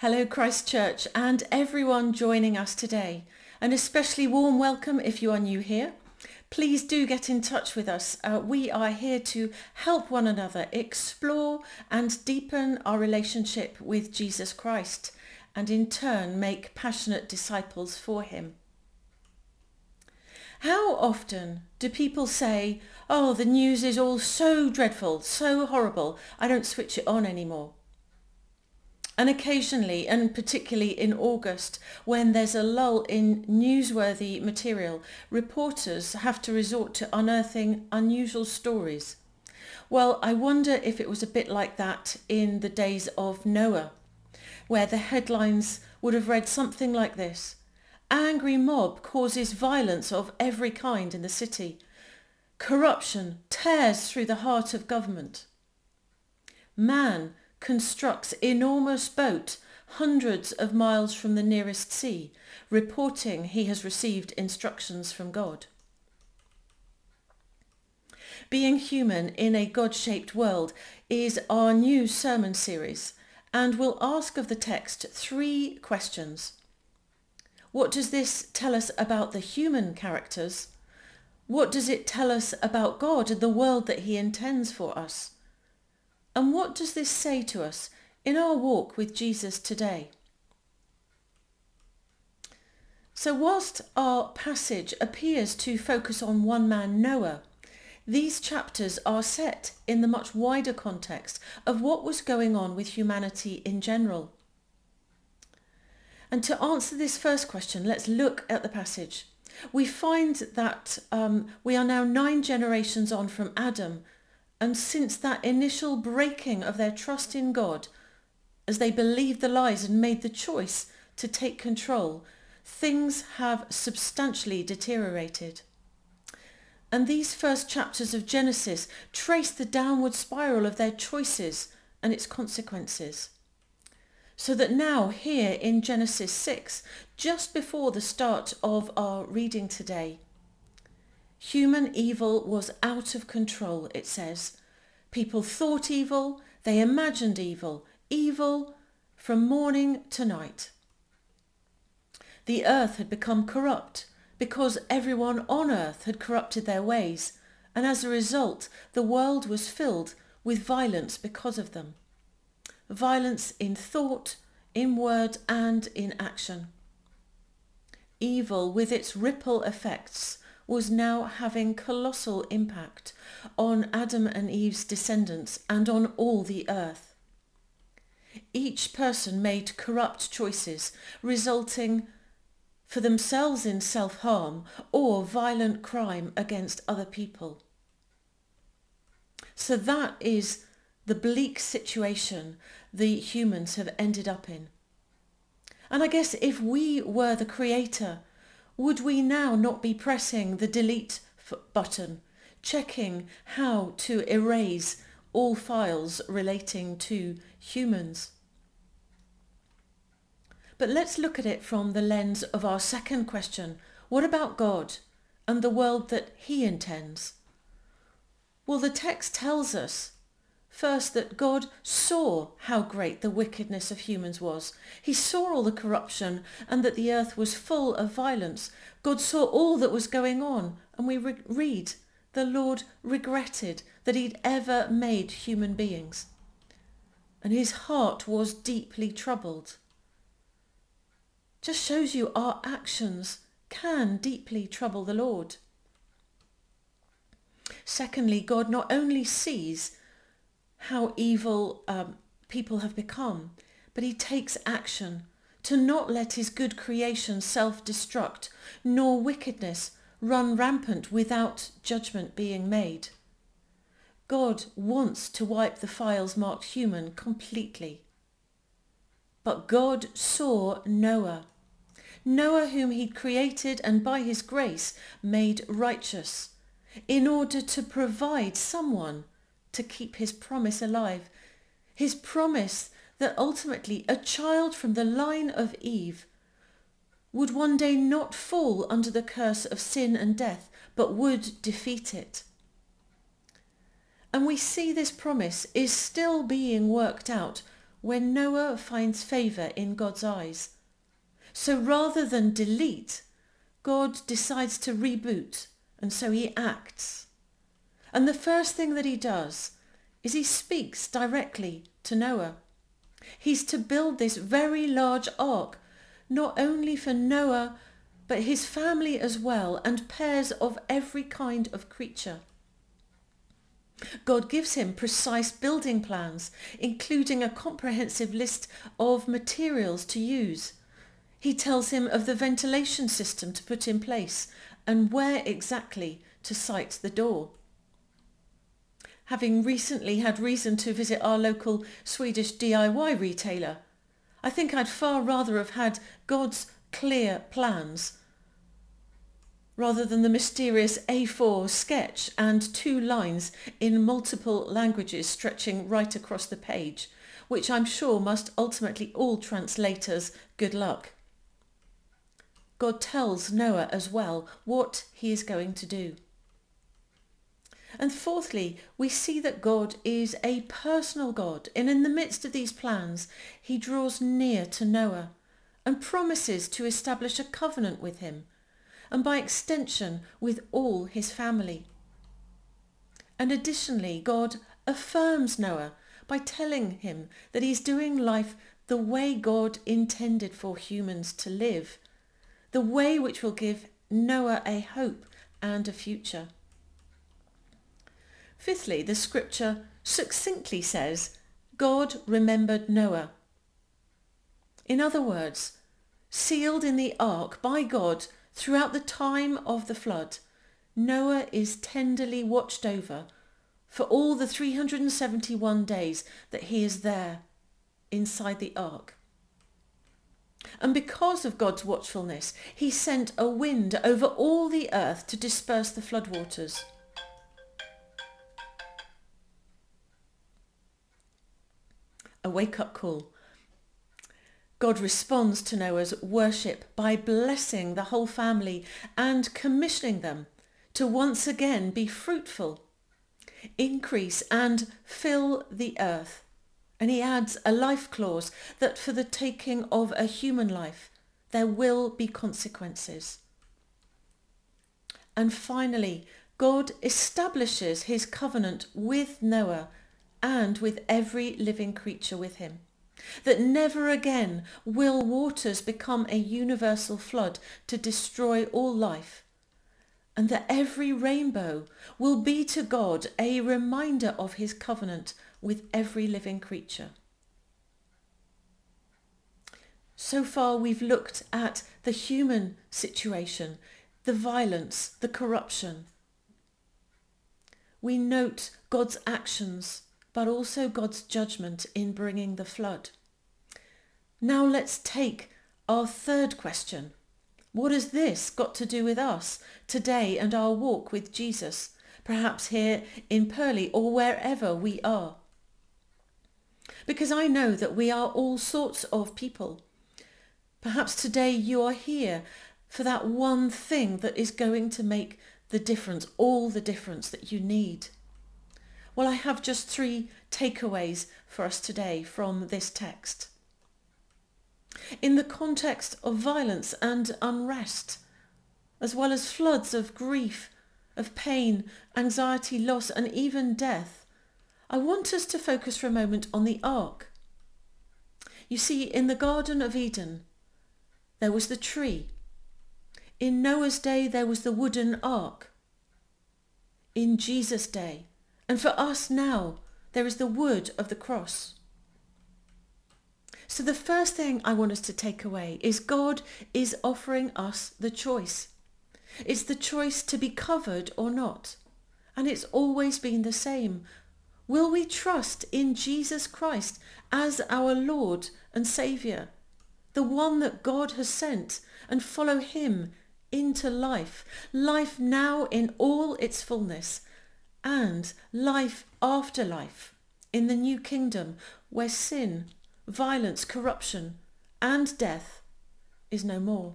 Hello Christ Church and everyone joining us today. An especially warm welcome if you are new here. Please do get in touch with us. Uh, we are here to help one another explore and deepen our relationship with Jesus Christ and in turn make passionate disciples for him. How often do people say, oh, the news is all so dreadful, so horrible, I don't switch it on anymore? And occasionally, and particularly in August, when there's a lull in newsworthy material, reporters have to resort to unearthing unusual stories. Well, I wonder if it was a bit like that in the days of Noah, where the headlines would have read something like this. Angry mob causes violence of every kind in the city. Corruption tears through the heart of government. Man constructs enormous boat hundreds of miles from the nearest sea, reporting he has received instructions from God. Being human in a God-shaped world is our new sermon series and we'll ask of the text three questions. What does this tell us about the human characters? What does it tell us about God and the world that he intends for us? And what does this say to us in our walk with Jesus today? So whilst our passage appears to focus on one man, Noah, these chapters are set in the much wider context of what was going on with humanity in general. And to answer this first question, let's look at the passage. We find that um, we are now nine generations on from Adam and since that initial breaking of their trust in God, as they believed the lies and made the choice to take control, things have substantially deteriorated. And these first chapters of Genesis trace the downward spiral of their choices and its consequences. So that now here in Genesis 6, just before the start of our reading today, Human evil was out of control, it says. People thought evil, they imagined evil, evil from morning to night. The earth had become corrupt because everyone on earth had corrupted their ways, and as a result the world was filled with violence because of them. Violence in thought, in word and in action. Evil with its ripple effects was now having colossal impact on Adam and Eve's descendants and on all the earth. Each person made corrupt choices resulting for themselves in self-harm or violent crime against other people. So that is the bleak situation the humans have ended up in. And I guess if we were the creator would we now not be pressing the delete button, checking how to erase all files relating to humans? But let's look at it from the lens of our second question. What about God and the world that he intends? Well, the text tells us First, that God saw how great the wickedness of humans was. He saw all the corruption and that the earth was full of violence. God saw all that was going on. And we re- read, the Lord regretted that he'd ever made human beings. And his heart was deeply troubled. Just shows you our actions can deeply trouble the Lord. Secondly, God not only sees how evil um, people have become, but he takes action to not let his good creation self-destruct, nor wickedness run rampant without judgment being made. God wants to wipe the files marked human completely. But God saw Noah, Noah whom he'd created and by his grace made righteous, in order to provide someone to keep his promise alive. His promise that ultimately a child from the line of Eve would one day not fall under the curse of sin and death, but would defeat it. And we see this promise is still being worked out when Noah finds favour in God's eyes. So rather than delete, God decides to reboot, and so he acts. And the first thing that he does is he speaks directly to Noah. He's to build this very large ark, not only for Noah, but his family as well, and pairs of every kind of creature. God gives him precise building plans, including a comprehensive list of materials to use. He tells him of the ventilation system to put in place and where exactly to site the door. Having recently had reason to visit our local Swedish DIY retailer, I think I'd far rather have had God's clear plans rather than the mysterious A4 sketch and two lines in multiple languages stretching right across the page, which I'm sure must ultimately all translators good luck. God tells Noah as well what he is going to do. And fourthly, we see that God is a personal God, and in the midst of these plans, he draws near to Noah and promises to establish a covenant with him and by extension with all his family. And additionally, God affirms Noah by telling him that he's doing life the way God intended for humans to live, the way which will give Noah a hope and a future. Fifthly, the scripture succinctly says, God remembered Noah. In other words, sealed in the ark by God Throughout the time of the flood, Noah is tenderly watched over for all the 371 days that he is there inside the ark. And because of God's watchfulness, he sent a wind over all the earth to disperse the floodwaters. A wake-up call God responds to Noah's worship by blessing the whole family and commissioning them to once again be fruitful, increase and fill the earth. And he adds a life clause that for the taking of a human life, there will be consequences. And finally, God establishes his covenant with Noah and with every living creature with him that never again will waters become a universal flood to destroy all life, and that every rainbow will be to God a reminder of his covenant with every living creature. So far we've looked at the human situation, the violence, the corruption. We note God's actions but also God's judgment in bringing the flood. Now let's take our third question. What has this got to do with us today and our walk with Jesus, perhaps here in Purley or wherever we are? Because I know that we are all sorts of people. Perhaps today you are here for that one thing that is going to make the difference, all the difference that you need. Well, I have just three takeaways for us today from this text. In the context of violence and unrest, as well as floods of grief, of pain, anxiety, loss and even death, I want us to focus for a moment on the ark. You see, in the Garden of Eden, there was the tree. In Noah's day, there was the wooden ark. In Jesus' day, and for us now, there is the wood of the cross. So the first thing I want us to take away is God is offering us the choice. It's the choice to be covered or not. And it's always been the same. Will we trust in Jesus Christ as our Lord and Saviour, the one that God has sent, and follow him into life, life now in all its fullness, and life after life in the new kingdom where sin, violence, corruption and death is no more.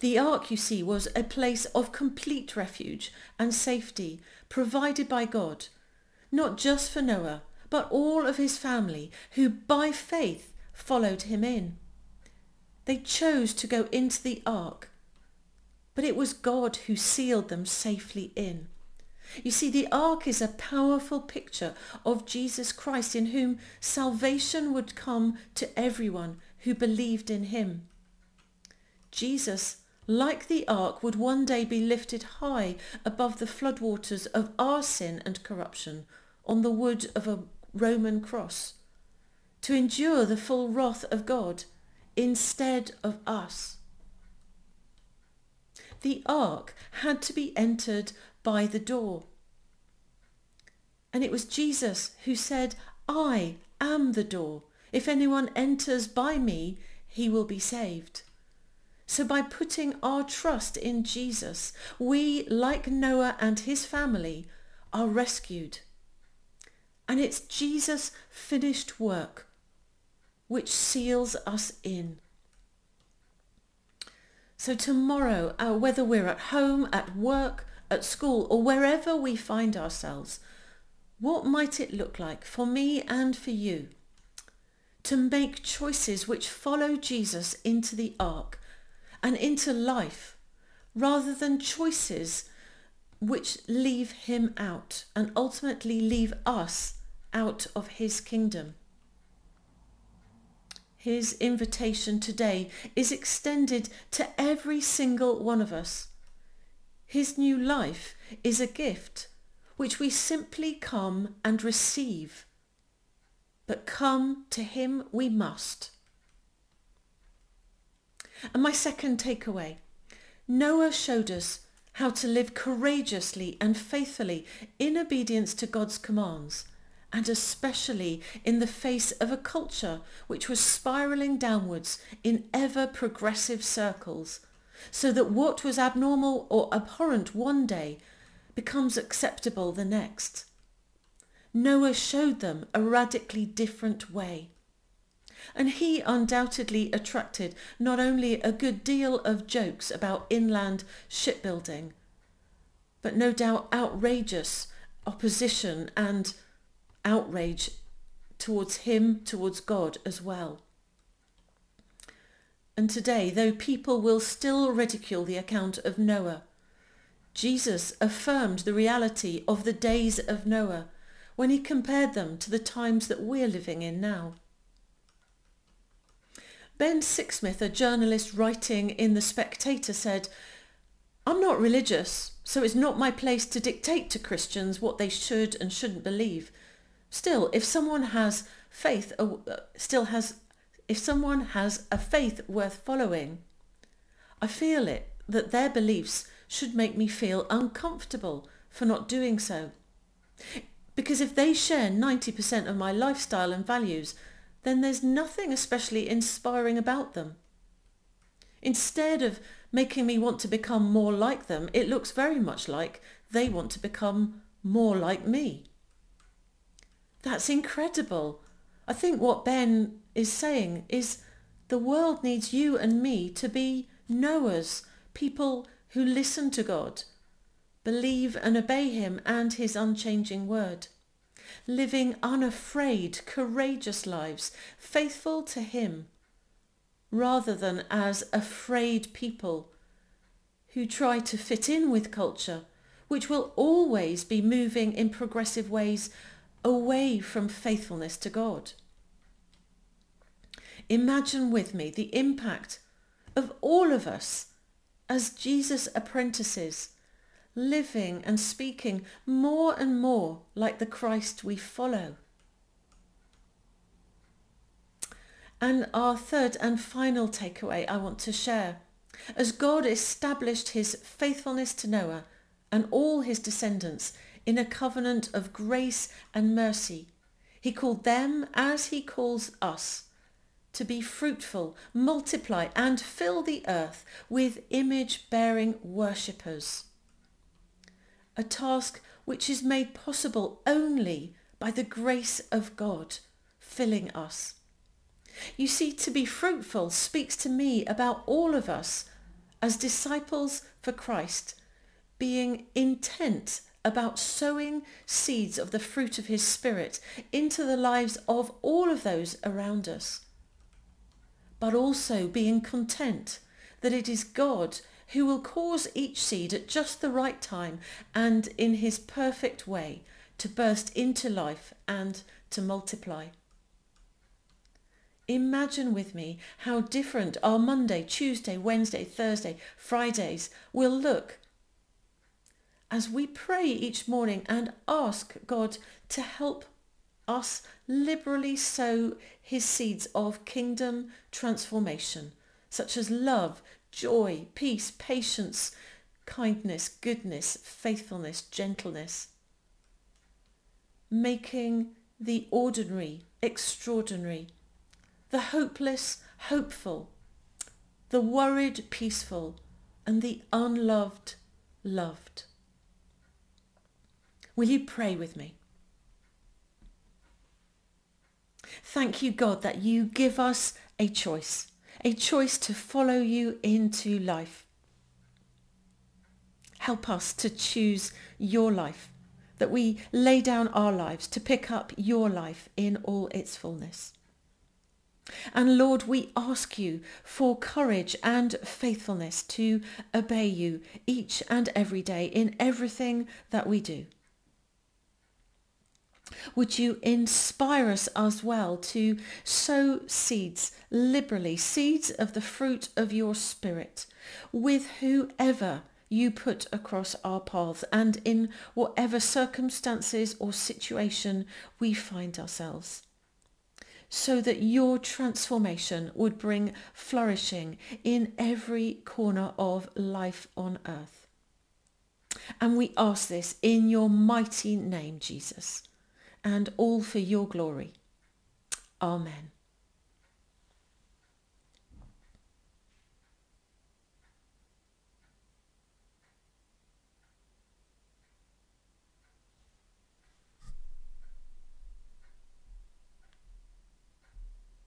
The ark, you see, was a place of complete refuge and safety provided by God, not just for Noah, but all of his family who by faith followed him in. They chose to go into the ark, but it was God who sealed them safely in. You see, the ark is a powerful picture of Jesus Christ in whom salvation would come to everyone who believed in him. Jesus, like the ark, would one day be lifted high above the floodwaters of our sin and corruption on the wood of a Roman cross to endure the full wrath of God instead of us. The ark had to be entered by the door. And it was Jesus who said, I am the door. If anyone enters by me, he will be saved. So by putting our trust in Jesus, we, like Noah and his family, are rescued. And it's Jesus' finished work which seals us in. So tomorrow, uh, whether we're at home, at work, at school, or wherever we find ourselves, what might it look like for me and for you to make choices which follow Jesus into the ark and into life rather than choices which leave him out and ultimately leave us out of his kingdom. His invitation today is extended to every single one of us. His new life is a gift which we simply come and receive. But come to him we must. And my second takeaway, Noah showed us how to live courageously and faithfully in obedience to God's commands and especially in the face of a culture which was spiralling downwards in ever progressive circles, so that what was abnormal or abhorrent one day becomes acceptable the next. Noah showed them a radically different way. And he undoubtedly attracted not only a good deal of jokes about inland shipbuilding, but no doubt outrageous opposition and outrage towards him, towards God as well. And today, though people will still ridicule the account of Noah, Jesus affirmed the reality of the days of Noah when he compared them to the times that we're living in now. Ben Sixsmith, a journalist writing in The Spectator, said, I'm not religious, so it's not my place to dictate to Christians what they should and shouldn't believe. Still, if someone has faith, uh, still has, if someone has a faith worth following, I feel it that their beliefs should make me feel uncomfortable for not doing so. Because if they share 90% of my lifestyle and values, then there's nothing especially inspiring about them. Instead of making me want to become more like them, it looks very much like they want to become more like me. That's incredible. I think what Ben is saying is the world needs you and me to be Noahs, people who listen to God, believe and obey him and his unchanging word, living unafraid, courageous lives, faithful to him, rather than as afraid people who try to fit in with culture, which will always be moving in progressive ways away from faithfulness to God. Imagine with me the impact of all of us as Jesus' apprentices, living and speaking more and more like the Christ we follow. And our third and final takeaway I want to share. As God established his faithfulness to Noah and all his descendants in a covenant of grace and mercy. He called them as he calls us to be fruitful, multiply and fill the earth with image-bearing worshippers. A task which is made possible only by the grace of God filling us. You see, to be fruitful speaks to me about all of us as disciples for Christ, being intent about sowing seeds of the fruit of his spirit into the lives of all of those around us. But also being content that it is God who will cause each seed at just the right time and in his perfect way to burst into life and to multiply. Imagine with me how different our Monday, Tuesday, Wednesday, Thursday, Fridays will look as we pray each morning and ask God to help us liberally sow his seeds of kingdom transformation, such as love, joy, peace, patience, kindness, goodness, faithfulness, gentleness, making the ordinary extraordinary, the hopeless hopeful, the worried peaceful, and the unloved loved. Will you pray with me? Thank you, God, that you give us a choice, a choice to follow you into life. Help us to choose your life, that we lay down our lives to pick up your life in all its fullness. And Lord, we ask you for courage and faithfulness to obey you each and every day in everything that we do. Would you inspire us as well to sow seeds liberally, seeds of the fruit of your spirit, with whoever you put across our paths and in whatever circumstances or situation we find ourselves so that your transformation would bring flourishing in every corner of life on earth. And we ask this in your mighty name, Jesus and all for your glory. Amen.